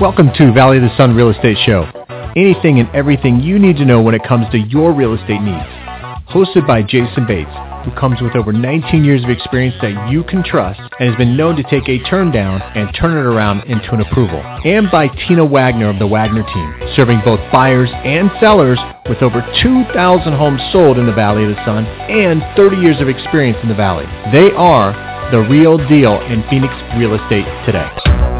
Welcome to Valley of the Sun Real Estate Show. Anything and everything you need to know when it comes to your real estate needs. Hosted by Jayson Bates, who comes with over 19 years of experience that you can trust and has been known to take a turn down and turn it around into an approval. And by Tina Waggoner of the Waggoner team, serving both buyers and sellers with over 2,000 homes sold in the Valley of the Sun and 30 years of experience in the Valley. They are the real deal in Phoenix real estate today.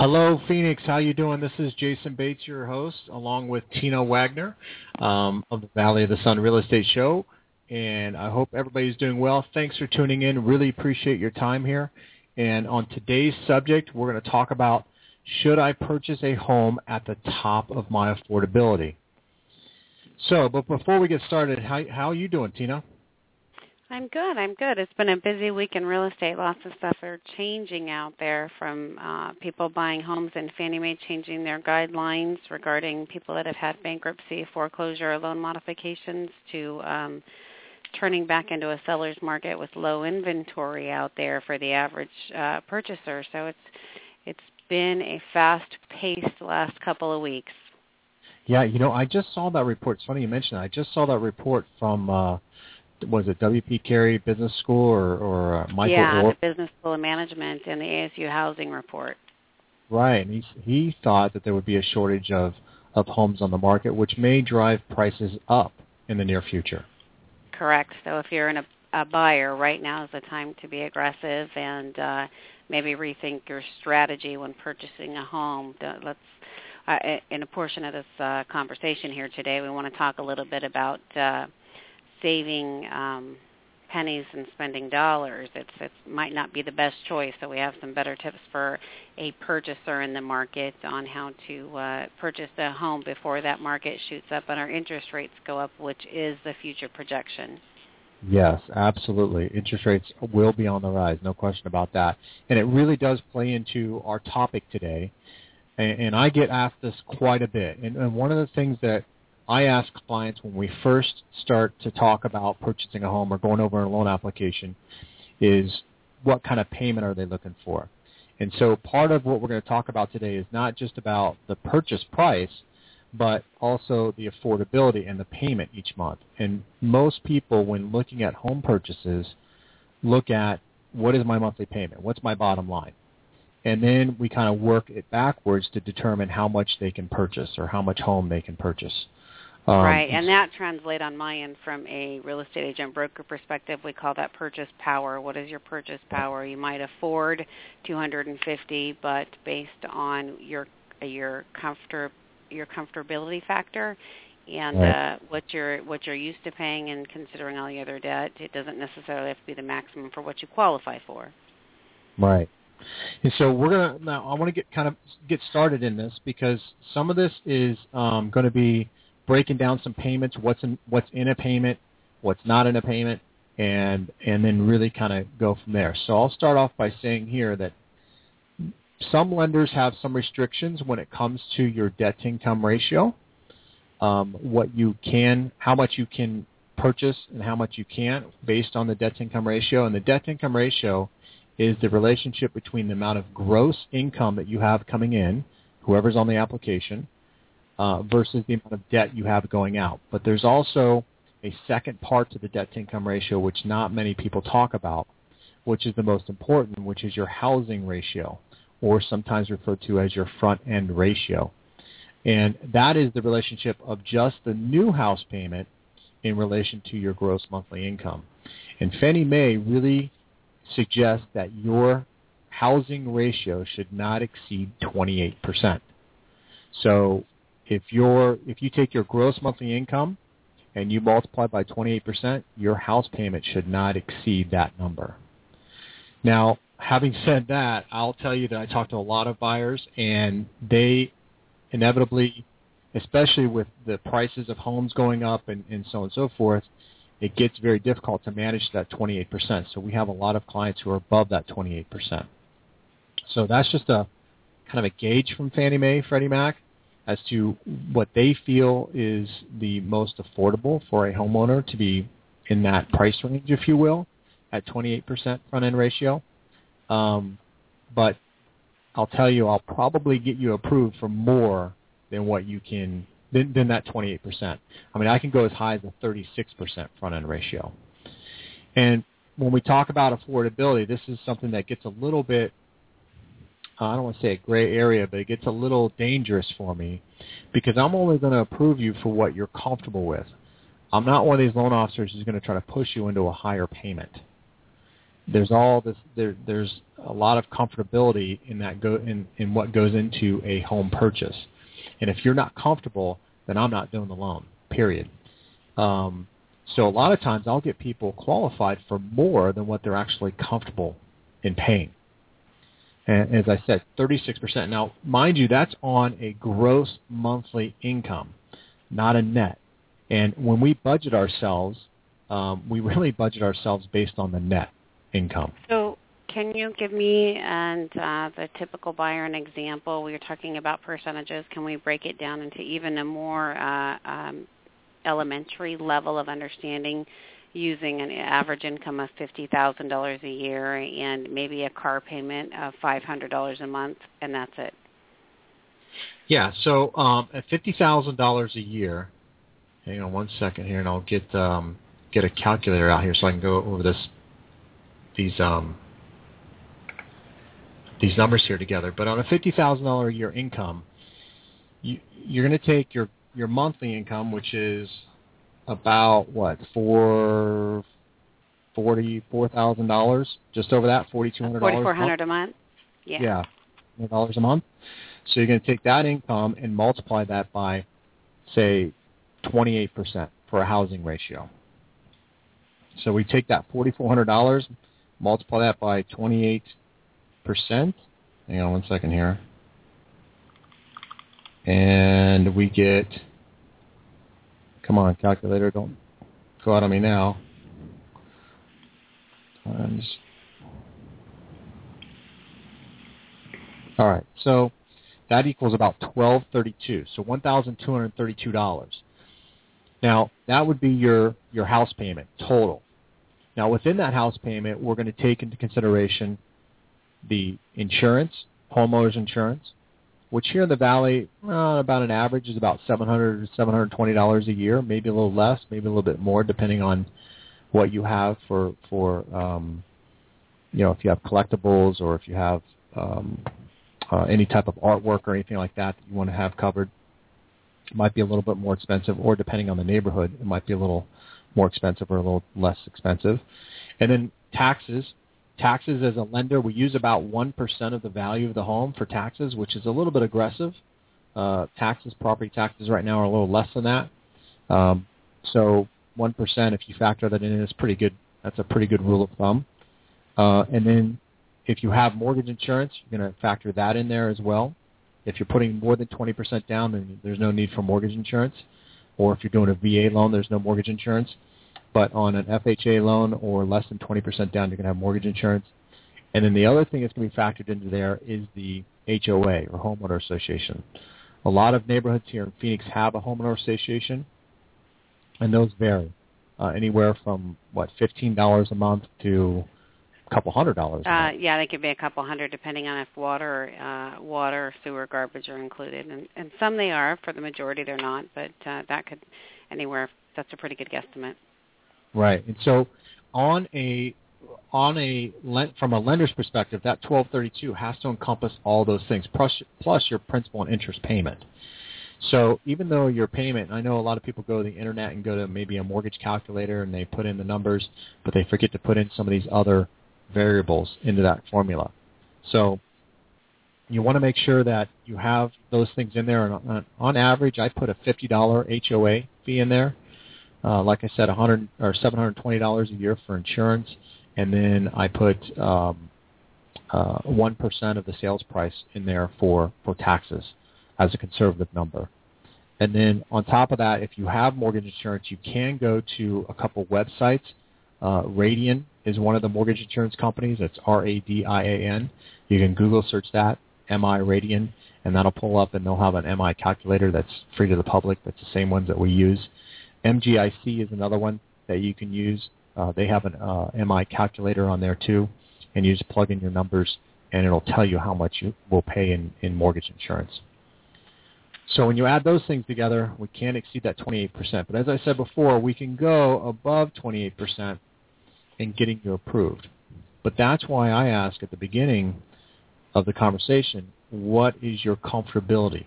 Hello, Phoenix. How you doing? This is Jayson Bates, your host, along with Tina Waggoner um, of the Valley of the Sun Real Estate Show. And I hope everybody's doing well. Thanks for tuning in. Really appreciate your time here. And on today's subject, we're going to talk about should I purchase a home at the top of my affordability? So, but before we get started, how, how are you doing, Tina? I'm good. I'm good. It's been a busy week in real estate. Lots of stuff are changing out there from uh, people buying homes and Fannie Mae changing their guidelines regarding people that have had bankruptcy, foreclosure, or loan modifications to um, turning back into a seller's market with low inventory out there for the average uh, purchaser. So it's it's been a fast-paced last couple of weeks. Yeah, you know, I just saw that report. It's funny you mentioned that. I just saw that report from uh, was it WP Carey Business School or, or uh, Michael yeah, Orr? the Business School of Management and the ASU Housing Report. Right, and he he thought that there would be a shortage of of homes on the market, which may drive prices up in the near future. Correct. So if you're in a, a buyer, right now is the time to be aggressive and uh, maybe rethink your strategy when purchasing a home. Let's uh, in a portion of this uh, conversation here today, we want to talk a little bit about uh, saving um, pennies and spending dollars. It's it might not be the best choice, so we have some better tips for a purchaser in the market on how to uh, purchase a home before that market shoots up and our interest rates go up, which is the future projection. Yes, absolutely. Interest rates will be on the rise, no question about that. And it really does play into our topic today. And, and I get asked this quite a bit. And, and one of the things that I ask clients when we first start to talk about purchasing a home or going over a loan application is what kind of payment are they looking for? And so part of what we're going to talk about today is not just about the purchase price, but also the affordability and the payment each month. And most people, when looking at home purchases, look at what is my monthly payment? What's my bottom line? And then we kind of work it backwards to determine how much they can purchase or how much home they can purchase. Um, right, and that translates on my end from a real estate agent broker perspective. We call that purchase power. What is your purchase power? You might afford 250, but based on your your comfort your comfortability factor and right. uh, what you're what you're used to paying and considering all the other debt, it doesn't necessarily have to be the maximum for what you qualify for. Right. And so we're gonna now. I want to get kind of get started in this because some of this is um, going to be breaking down some payments, what's in what's in a payment, what's not in a payment, and and then really kind of go from there. So I'll start off by saying here that some lenders have some restrictions when it comes to your debt to income ratio, um, what you can, how much you can purchase and how much you can't based on the debt to income ratio. And the debt to income ratio is the relationship between the amount of gross income that you have coming in, whoever's on the application, uh, versus the amount of debt you have going out. But there's also a second part to the debt to income ratio which not many people talk about, which is the most important, which is your housing ratio, or sometimes referred to as your front end ratio. And that is the relationship of just the new house payment in relation to your gross monthly income. And Fannie Mae really suggests that your housing ratio should not exceed 28%. So if you're if you take your gross monthly income and you multiply by 28%, your house payment should not exceed that number. Now, having said that, I'll tell you that I talked to a lot of buyers and they inevitably, especially with the prices of homes going up and, and so on and so forth, it gets very difficult to manage that 28%. So we have a lot of clients who are above that 28%. So that's just a kind of a gauge from Fannie Mae, Freddie Mac as to what they feel is the most affordable for a homeowner to be in that price range, if you will, at 28% front end ratio. Um, but I'll tell you, I'll probably get you approved for more than what you can than, than that 28%. I mean, I can go as high as a 36% front end ratio. And when we talk about affordability, this is something that gets a little bit I don't want to say a gray area, but it gets a little dangerous for me because I'm only going to approve you for what you're comfortable with. I'm not one of these loan officers who's going to try to push you into a higher payment. There's all this. There, there's a lot of comfortability in that go in, in what goes into a home purchase. And if you're not comfortable, then I'm not doing the loan. Period. Um, so a lot of times I'll get people qualified for more than what they're actually comfortable in paying. And as I said, 36%. Now, mind you, that's on a gross monthly income, not a net. And when we budget ourselves, um, we really budget ourselves based on the net income. So can you give me and uh, the typical buyer an example? We were talking about percentages. Can we break it down into even a more uh, um, elementary level of understanding using an average income of $50,000 a year and maybe a car payment of $500 a month, and that's it? Yeah, so um, at $50,000 a year, hang on one second here, and I'll get um, get a calculator out here so I can go over this these um, these numbers here together. But on a fifty thousand dollar a year income, you, you're going to take your your monthly income, which is about what four forty four thousand dollars, just over that forty two hundred dollars. Forty four hundred a month. Yeah. Yeah, dollars a month. So you're going to take that income and multiply that by, say, twenty eight percent for a housing ratio. So we take that forty four hundred dollars, multiply that by twenty eight percent. Hang on one second here. And we get Come on, calculator, don't go out on me now. Times. All right, so that equals about twelve thirty-two. So one thousand two hundred thirty-two dollars. Now that would be your your house payment total. Now within that house payment, we're going to take into consideration the insurance, homeowners insurance, which here in the valley, uh, about an average is about seven hundred to seven hundred twenty dollars a year, maybe a little less, maybe a little bit more, depending on what you have for for um, you know if you have collectibles or if you have um, uh, any type of artwork or anything like that that you want to have covered. It might be a little bit more expensive, or depending on the neighborhood, it might be a little more expensive or a little less expensive. And then taxes, taxes as a lender, we use about 1% of the value of the home for taxes, which is a little bit aggressive. Uh, taxes, property taxes right now are a little less than that. Um, so 1%, if you factor that in, is pretty good. That's a pretty good rule of thumb. Uh, and then if you have mortgage insurance, you're going to factor that in there as well. If you're putting more than 20% down, then there's no need for mortgage insurance. Or if you're doing a VA loan, there's no mortgage insurance. But on an FHA loan or less than 20% down, you're going to have mortgage insurance. And then the other thing that's going to be factored into there is the HOA or homeowner association. A lot of neighborhoods here in Phoenix have a homeowner association, and those vary uh, anywhere from what fifteen dollars a month to a couple hundred dollars. Uh, yeah, they could be a couple hundred depending on if water, uh, water, sewer, garbage are included, and, and some they are. For the majority, they're not, but uh, that could anywhere. That's a pretty good guesstimate. Right. And so on a on a from a lender's perspective, that 1232 has to encompass all those things plus plus your principal and interest payment. So even though your payment, I know a lot of people go to the internet and go to maybe a mortgage calculator and they put in the numbers, but they forget to put in some of these other variables into that formula. So you want to make sure that you have those things in there. And on, on average, I put a $50 HOA fee in there uh, like I said, 100 or 720 dollars a year for insurance, and then I put um, uh, 1% of the sales price in there for for taxes as a conservative number. And then on top of that, if you have mortgage insurance, you can go to a couple websites. Uh, Radian is one of the mortgage insurance companies. It's R-A-D-I-A-N. You can Google search that, M-I Radian, and that'll pull up, and they'll have an MI calculator that's free to the public. That's the same ones that we use. MGIC is another one that you can use. Uh, they have an uh, MI calculator on there too, and you just plug in your numbers, and it'll tell you how much you will pay in, in mortgage insurance. So when you add those things together, we can't exceed that 28%. But as I said before, we can go above 28% in getting you approved. But that's why I ask at the beginning of the conversation, what is your comfortability?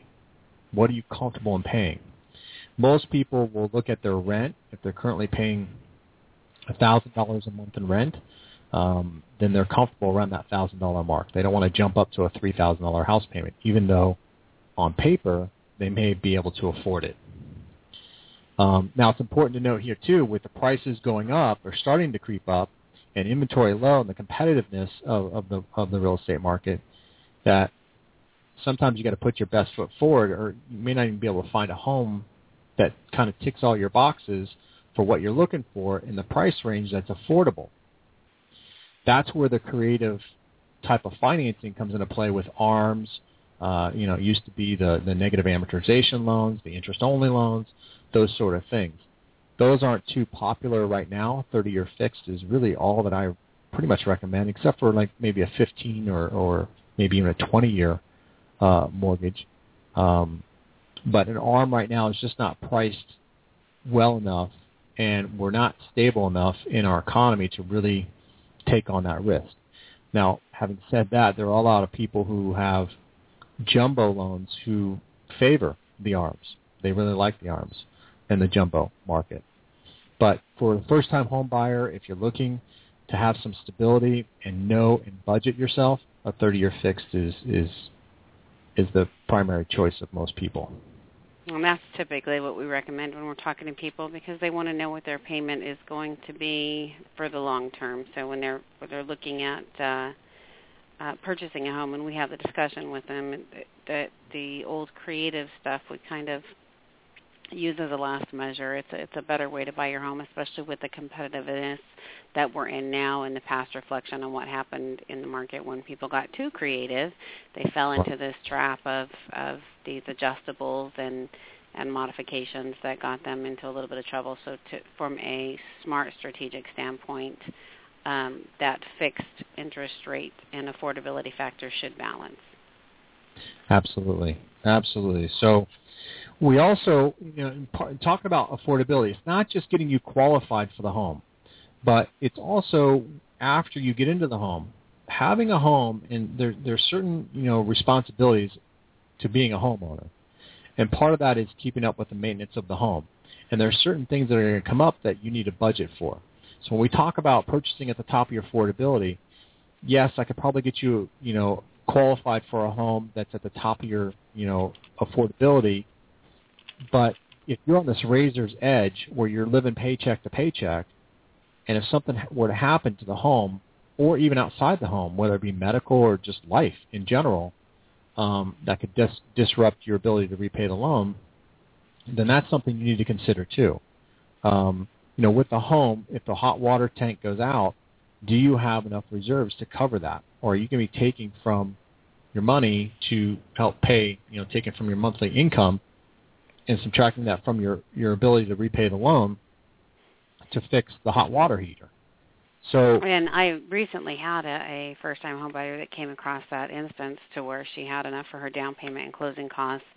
What are you comfortable in paying? Most people will look at their rent. If they're currently paying $1,000 a month in rent, um, then they're comfortable around that $1,000 mark. They don't want to jump up to a $3,000 house payment, even though on paper they may be able to afford it. Um, now, it's important to note here too, with the prices going up or starting to creep up, and inventory low, and the competitiveness of, of the of the real estate market, that sometimes you got to put your best foot forward, or you may not even be able to find a home that kind of ticks all your boxes for what you're looking for in the price range that's affordable. That's where the creative type of financing comes into play with ARMs. Uh, you know, it used to be the, the negative amortization loans, the interest-only loans those sort of things. Those aren't too popular right now. 30-year fixed is really all that I pretty much recommend, except for like maybe a 15 or, or maybe even a 20-year uh, mortgage. Um, but an ARM right now is just not priced well enough, and we're not stable enough in our economy to really take on that risk. Now, having said that, there are a lot of people who have jumbo loans who favor the ARMs. They really like the ARMs and the jumbo market. But for a first-time home buyer, if you're looking to have some stability and know and budget yourself, a 30-year fixed is is is the primary choice of most people. And that's typically what we recommend when we're talking to people because they want to know what their payment is going to be for the long term. So when they're when they're looking at uh, uh, purchasing a home, and we have the discussion with them that the old creative stuff we kind of use as a last measure. It's a, it's a better way to buy your home, especially with the competitiveness that we're in now and the past reflection on what happened in the market when people got too creative. They fell into this trap of, of these adjustables and and modifications that got them into a little bit of trouble. So to, from a smart strategic standpoint, um, that fixed interest rate and affordability factor should balance. Absolutely, absolutely. So we also, you know, talking about affordability, it's not just getting you qualified for the home, but it's also after you get into the home, having a home, and there, there's certain, you know, responsibilities to being a homeowner. And part of that is keeping up with the maintenance of the home. And there are certain things that are going to come up that you need to budget for. So when we talk about purchasing at the top of your affordability, yes, I could probably get you, you know, qualified for a home that's at the top of your, you know, affordability but if you're on this razor's edge where you're living paycheck to paycheck, and if something were to happen to the home or even outside the home, whether it be medical or just life in general, um, that could dis- disrupt your ability to repay the loan, then that's something you need to consider too. Um, you know, with the home, if the hot water tank goes out, do you have enough reserves to cover that, or are you going to be taking from your money to help pay, you know, taking from your monthly income and subtracting that from your, your ability to repay the loan to fix the hot water heater. So and I recently had a, a first-time homebuyer that came across that instance to where she had enough for her down payment and closing costs,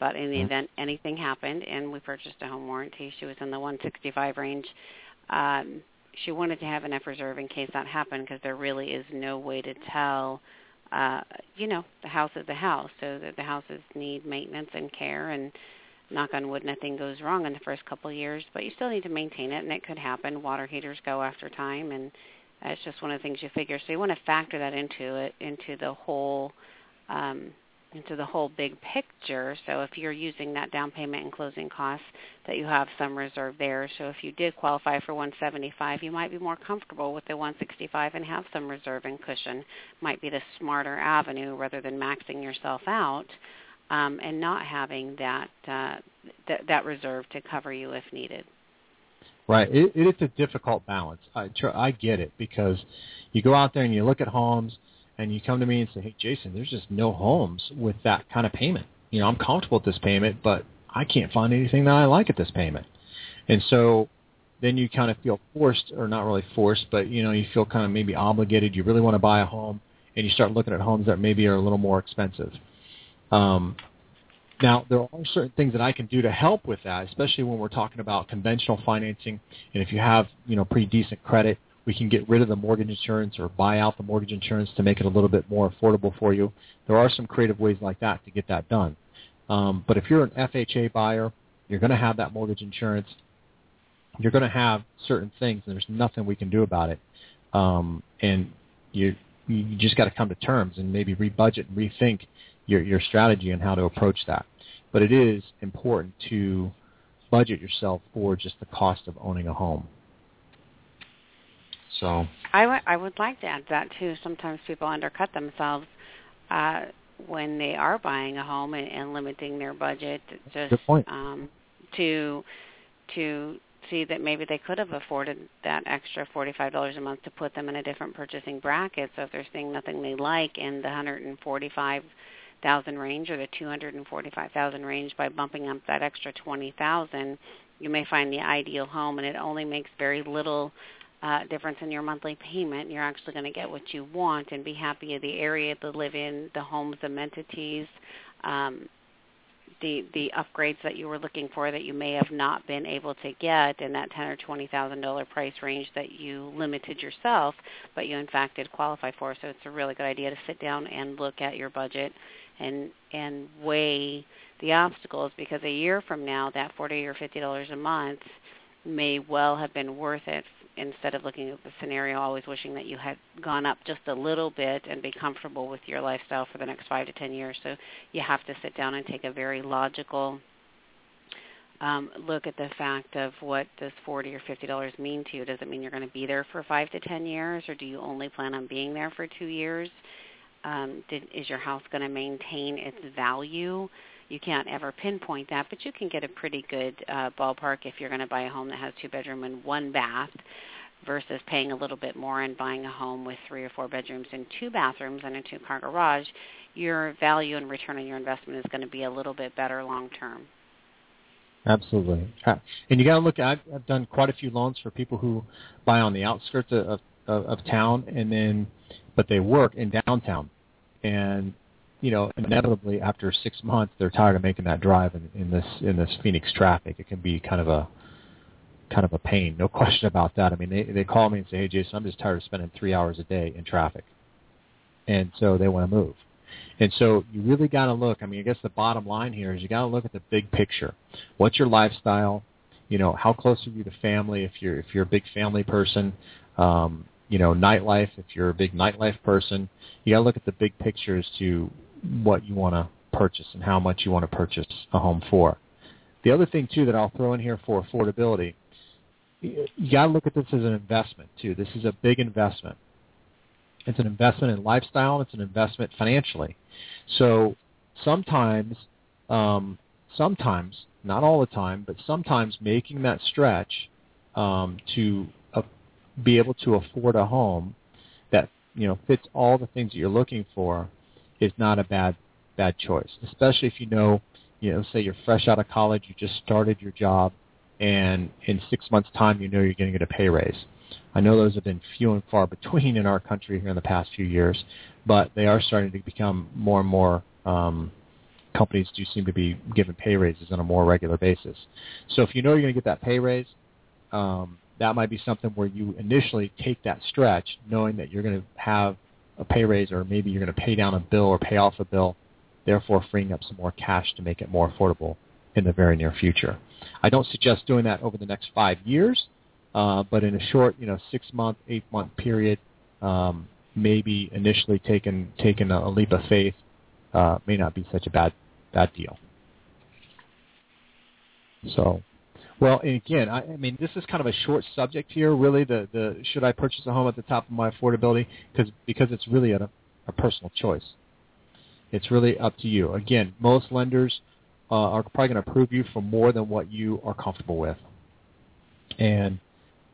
but in the mm-hmm. event anything happened and we purchased a home warranty, she was in the 165 range. Um, she wanted to have enough reserve in case that happened because there really is no way to tell. Uh, you know, the house is the house, so that the houses need maintenance and care and knock on wood, nothing goes wrong in the first couple of years, but you still need to maintain it, and it could happen. Water heaters go after time, and it's just one of the things you figure. So you want to factor that into it, into the whole, um, into the whole big picture. So if you're using that down payment and closing costs, that you have some reserve there. So if you did qualify for 175, you might be more comfortable with the 165 and have some reserve and cushion. Might be the smarter avenue rather than maxing yourself out um, and not having that, uh, th- that reserve to cover you if needed. Right. It, it is a difficult balance. I, tr- I get it because you go out there and you look at homes and you come to me and say, "Hey, Jayson, there's just no homes with that kind of payment. You know, I'm comfortable with this payment, but I can't find anything that I like at this payment." And so then you kind of feel forced, or not really forced, but you know, you feel kind of maybe obligated. You really want to buy a home, and you start looking at homes that maybe are a little more expensive. Um, now, there are certain things that I can do to help with that, especially when we're talking about conventional financing. And if you have, you know, pretty decent credit, we can get rid of the mortgage insurance or buy out the mortgage insurance to make it a little bit more affordable for you. There are some creative ways like that to get that done. Um, but if you're an FHA buyer, you're going to have that mortgage insurance. You're going to have certain things, and there's nothing we can do about it. Um, and you you just got to come to terms and maybe rebudget and rethink your, your strategy and how to approach that. But it is important to budget yourself for just the cost of owning a home. So I, w- I would like to add that too. Sometimes people undercut themselves uh, when they are buying a home and, and limiting their budget just um, to to see that maybe they could have afforded that extra $45 a month to put them in a different purchasing bracket. So if they're seeing nothing they like in the 145 thousand range or the 245,000 range by bumping up that extra 20,000, you may find the ideal home and it only makes very little uh, difference in your monthly payment. You're actually going to get what you want and be happy in the area to live in, the home's amenities, um, the the upgrades that you were looking for that you may have not been able to get in that ten or twenty thousand dollar price range that you limited yourself, but you in fact did qualify for. So it's a really good idea to sit down and look at your budget and and weigh the obstacles because a year from now that forty or fifty dollars a month may well have been worth it instead of looking at the scenario always wishing that you had gone up just a little bit and be comfortable with your lifestyle for the next five to ten years. So you have to sit down and take a very logical um, look at the fact of what does forty or fifty dollars mean to you. Does it mean you're going to be there for five to ten years or do you only plan on being there for two years um, did, is your house going to maintain its value? You can't ever pinpoint that, but you can get a pretty good uh, ballpark if you're going to buy a home that has two bedroom and one bath versus paying a little bit more and buying a home with three or four bedrooms and two bathrooms and a two car garage. Your value and return on your investment is going to be a little bit better long term. Absolutely, and you got to look. I've, I've done quite a few loans for people who buy on the outskirts of, of, of town, and then but they work in downtown, and you know inevitably after six months they're tired of making that drive in, in this in this Phoenix traffic. It can be kind of a kind of a pain, no question about that. I mean, they they call me and say, "Hey, Jayson, I'm just tired of spending three hours a day in traffic," and so they want to move. And so you really got to look. I mean, I guess the bottom line here is you got to look at the big picture. What's your lifestyle? You know, how close are you to family? If you're if you're a big family person, um, you know, nightlife, if you're a big nightlife person, you got to look at the big picture as to what you want to purchase and how much you want to purchase a home for. The other thing too that I'll throw in here for affordability, you got to look at this as an investment too. This is a big investment. It's an investment in lifestyle. It's an investment financially. So sometimes, um, sometimes, not all the time, but sometimes making that stretch um, to be able to afford a home that you know fits all the things that you're looking for is not a bad bad choice, especially if you know, you know, say you're fresh out of college, you just started your job, and in six months' time, you know you're going to get a pay raise. I know those have been few and far between in our country here in the past few years, but they are starting to become more and more. Um, companies do seem to be giving pay raises on a more regular basis. So if you know you're going to get that pay raise, um, that might be something where you initially take that stretch knowing that you're going to have a pay raise or maybe you're going to pay down a bill or pay off a bill, therefore freeing up some more cash to make it more affordable in the very near future. I don't suggest doing that over the next five years, uh, but in a short, you know, six-month, eight-month period, um, maybe initially taking taking a, leap of faith uh, may not be such a bad bad deal. So well, and again, I, I mean, this is kind of a short subject here. Really, the the should I purchase a home at the top of my affordability? Because because it's really a, a personal choice. It's really up to you. Again, most lenders uh, are probably going to approve you for more than what you are comfortable with, and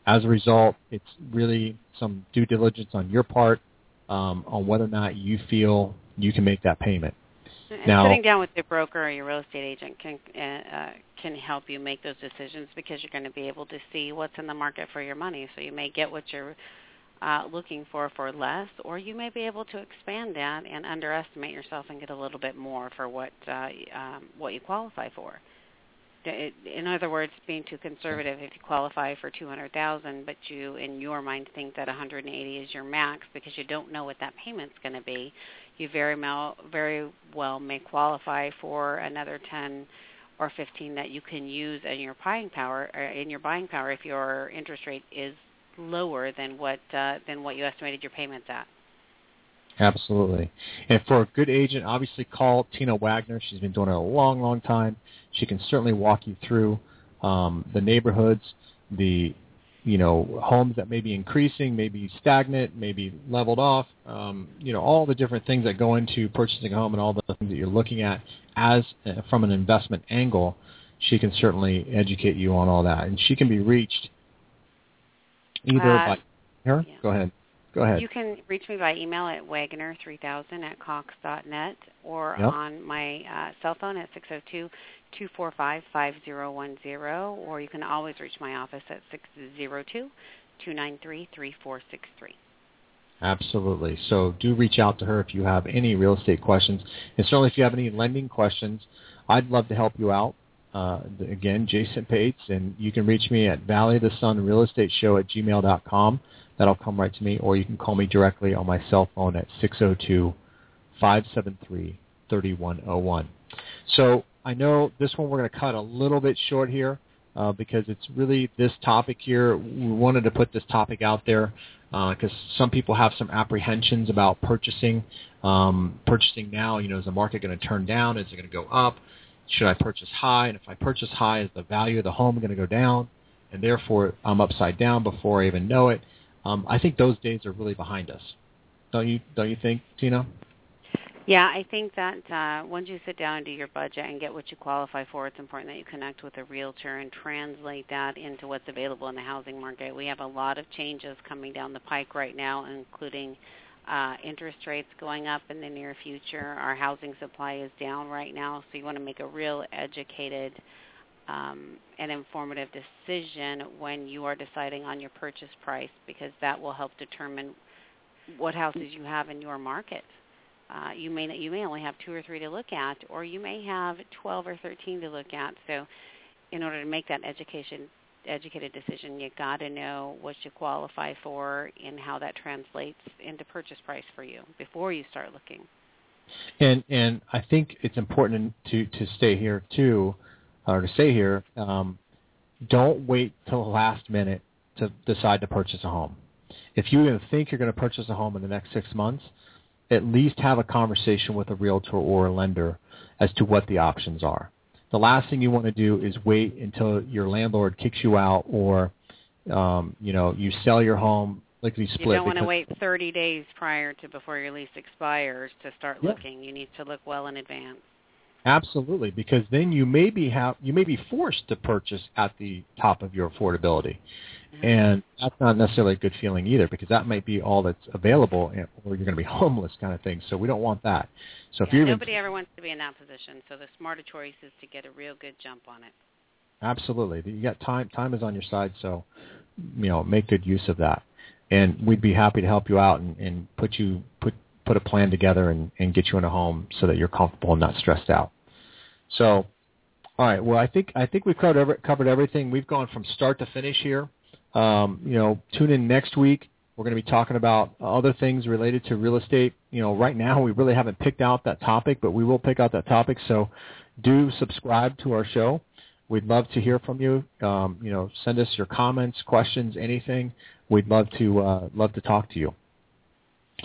as a result, it's really some due diligence on your part um, on whether or not you feel you can make that payment. And now, sitting down with your broker or your real estate agent can uh, can help you make those decisions because you're going to be able to see what's in the market for your money. So you may get what you're uh, looking for for less, or you may be able to expand that and underestimate yourself and get a little bit more for what uh, um, what you qualify for. In other words, being too conservative. If you qualify for two hundred thousand, but you in your mind think that one hundred and eighty is your max because you don't know what that payment's going to be, you very well very well may qualify for another ten or 15 that you can use in your buying power in your buying power if your interest rate is lower than what uh, than what you estimated your payments at. Absolutely. And for a good agent, obviously call Tina Waggoner. She's been doing it a long, long time. She can certainly walk you through um, the neighborhoods, the you know homes that may be increasing, maybe stagnant, maybe leveled off. Um, you know all the different things that go into purchasing a home and all the things that you're looking at as uh, from an investment angle. She can certainly educate you on all that, and she can be reached either uh, by her. Yeah. Go ahead. Go ahead. You can reach me by email at wagner3000 at cox.net or yep. on my uh, cell phone at 602 245 5010, or you can always reach my office at 602 293 3463. Absolutely. So do reach out to her if you have any real estate questions. And certainly if you have any lending questions, I'd love to help you out. Uh, again, Jayson Bates, and you can reach me at Valley the Sun Real Estate Show at gmail.com. That'll come right to me, or you can call me directly on my cell phone at 602-573-3101. So I know this one we're going to cut a little bit short here uh, because it's really this topic here. We wanted to put this topic out there because uh, some people have some apprehensions about purchasing. Um, purchasing now, you know, is the market going to turn down? Is it going to go up? should I purchase high? And if I purchase high, is the value of the home going to go down? And therefore, I'm upside down before I even know it. Um, I think those days are really behind us. Don't you? Don't you think, Tina? Yeah, I think that uh, once you sit down and do your budget and get what you qualify for, it's important that you connect with a realtor and translate that into what's available in the housing market. We have a lot of changes coming down the pike right now, including uh, interest rates going up in the near future. Our housing supply is down right now, so you want to make a real educated um, and informative decision when you are deciding on your purchase price because that will help determine what houses you have in your market. Uh, you may you may only have two or three to look at, or you may have 12 or 13 to look at. So, in order to make that education educated decision, you got to know what you qualify for and how that translates into purchase price for you before you start looking. And and I think it's important to to stay here too, or to stay here. Um, don't wait till the last minute to decide to purchase a home. If you even think you're going to purchase a home in the next six months, at least have a conversation with a realtor or a lender as to what the options are the last thing you want to do is wait until your landlord kicks you out or um, you know you sell your home like you split. You don't want to wait 30 days prior to before your lease expires to start yeah. looking. You need to look well in advance. Absolutely, because then you may be have you may be forced to purchase at the top of your affordability. And that's not necessarily a good feeling either, because that might be all that's available, or you're going to be homeless, kind of thing. So we don't want that. So yeah, if you're nobody even, ever wants to be in that position, so the smarter choice is to get a real good jump on it. Absolutely, you got time. Time is on your side, so you know make good use of that, and we'd be happy to help you out and, and put you put put a plan together and, and get you in a home so that you're comfortable and not stressed out. So, all right. Well, I think I think we've covered every, covered everything. We've gone from start to finish here. Um, you know, tune in next week. We're going to be talking about other things related to real estate. You know, right now we really haven't picked out that topic, but we will pick out that topic. So, do subscribe to our show. We'd love to hear from you. Um, you know, send us your comments, questions, anything. We'd love to uh, love to talk to you.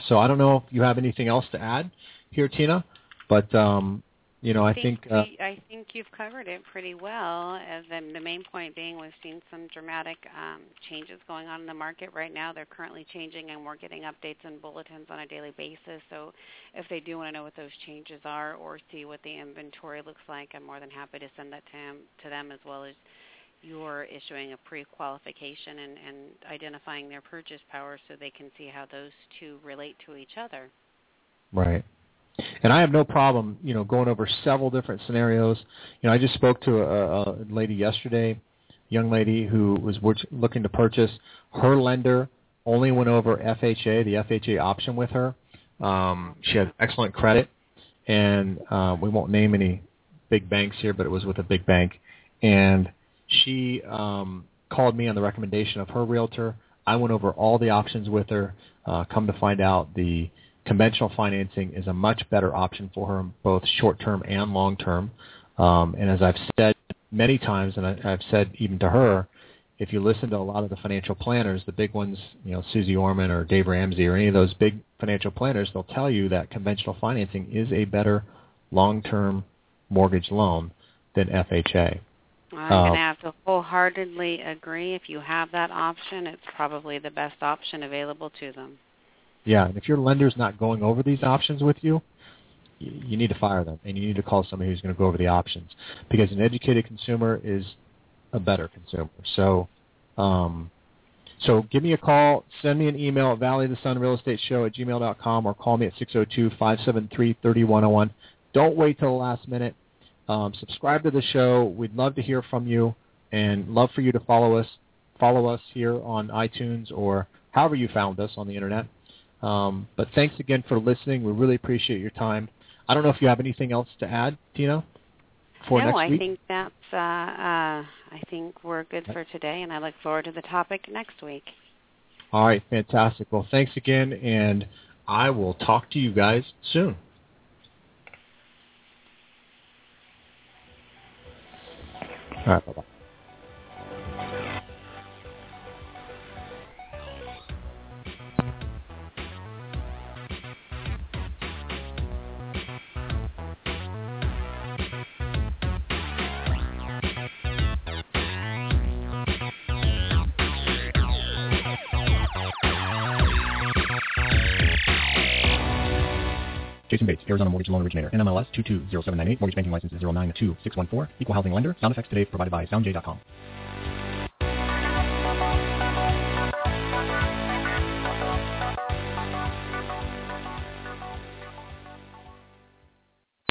So I don't know if you have anything else to add here, Tina, but um, you know, I, I think, think uh, I think you've covered it pretty well. As the, the main point being, we've seen some dramatic um, changes going on in the market right now. They're currently changing, and we're getting updates and bulletins on a daily basis. So, if they do want to know what those changes are or see what the inventory looks like, I'm more than happy to send that to, him, to them as well as you're issuing a pre-qualification and, and identifying their purchase power so they can see how those two relate to each other. Right. And I have no problem, you know, going over several different scenarios. You know, I just spoke to a, a lady yesterday, young lady who was looking to purchase. Her lender only went over FHA, the FHA option with her. Um, she had excellent credit, and uh, we won't name any big banks here, but it was with a big bank. And she um, called me on the recommendation of her realtor. I went over all the options with her. Uh, come to find out, the conventional financing is a much better option for her, both short term and long term. Um, and as I've said many times, and I, I've said even to her, if you listen to a lot of the financial planners, the big ones, you know, Suze Orman or Dave Ramsey or any of those big financial planners, they'll tell you that conventional financing is a better long-term mortgage loan than FHA. I'm uh, going to have to wholeheartedly agree. If you have that option, it's probably the best option available to them. Yeah, and if your lender's not going over these options with you, you need to fire them, and you need to call somebody who's going to go over the options because an educated consumer is a better consumer. So, um, so give me a call, send me an email at valleyofthesunrealestateShow at gmail.com or call me at 602-573-3101. Don't wait till the last minute. Um, subscribe to the show. We'd love to hear from you and love for you to follow us. Follow us here on iTunes or however you found us on the internet. Um, but thanks again for listening. We really appreciate your time. I don't know if you have anything else to add, Tina, for no. I think that's. Uh, uh, I think we're good for today, and I look forward to the topic next week. All right, fantastic. Well, thanks again, and I will talk to you guys soon. All right, bye-bye. Arizona Mortgage Loan Originator, NMLS 220798, Mortgage Banking License 092614, Equal Housing Lender. Sound effects today provided by SoundJay.com.